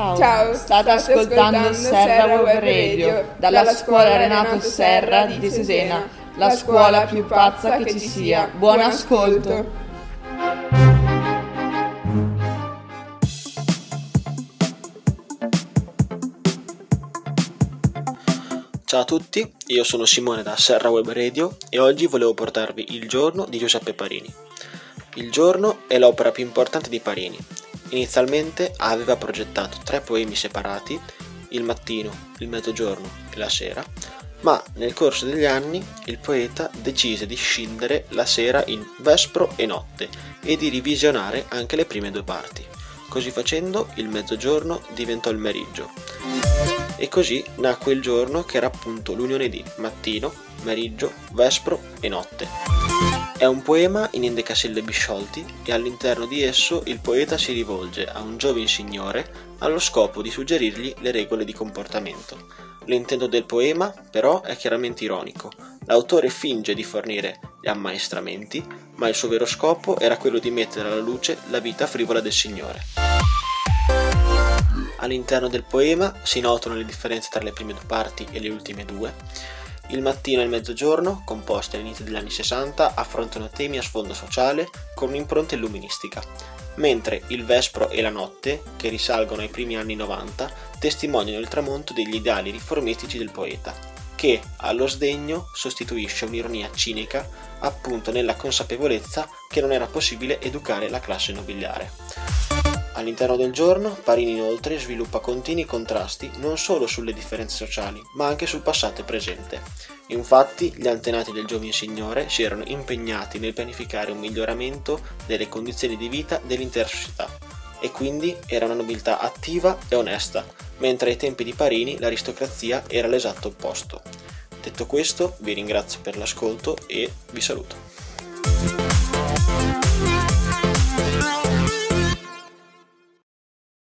Ciao, Ciao, state ascoltando Serra Web Radio dalla scuola Renato Serra di Cesena, la scuola più pazza che ci sia. Buon ascolto! Ciao a tutti, io sono Simone da Serra Web Radio e oggi volevo portarvi Il giorno di Giuseppe Parini. Il giorno è l'opera più importante di Parini. Inizialmente aveva progettato tre poemi separati, il mattino, il mezzogiorno e la sera, ma nel corso degli anni il poeta decise di scindere la sera in vespro e notte e di revisionare anche le prime due parti. Così facendo il mezzogiorno diventò il meriggio e così nacque il giorno che era appunto l'unione di mattino, meriggio, vespro e notte. È un poema in endecasillabi sciolti e all'interno di esso il poeta si rivolge a un giovane signore allo scopo di suggerirgli le regole di comportamento. L'intento del poema però è chiaramente ironico. L'autore finge di fornire gli ammaestramenti, ma il suo vero scopo era quello di mettere alla luce la vita frivola del signore. All'interno del poema si notano le differenze tra le prime due parti e le ultime due. Il mattino e il mezzogiorno, composti all'inizio degli anni 60, affrontano temi a sfondo sociale con un'impronta illuministica, mentre il vespro e la notte, che risalgono ai primi anni 90, testimoniano il tramonto degli ideali riformistici del poeta, che allo sdegno sostituisce un'ironia cinica appunto nella consapevolezza che non era possibile educare la classe nobiliare. All'interno del giorno, Parini inoltre sviluppa continui contrasti non solo sulle differenze sociali, ma anche sul passato e presente. Infatti, gli antenati del giovane signore si erano impegnati nel pianificare un miglioramento delle condizioni di vita dell'intera società, e quindi era una nobiltà attiva e onesta, mentre ai tempi di Parini l'aristocrazia era l'esatto opposto. Detto questo, vi ringrazio per l'ascolto e vi saluto.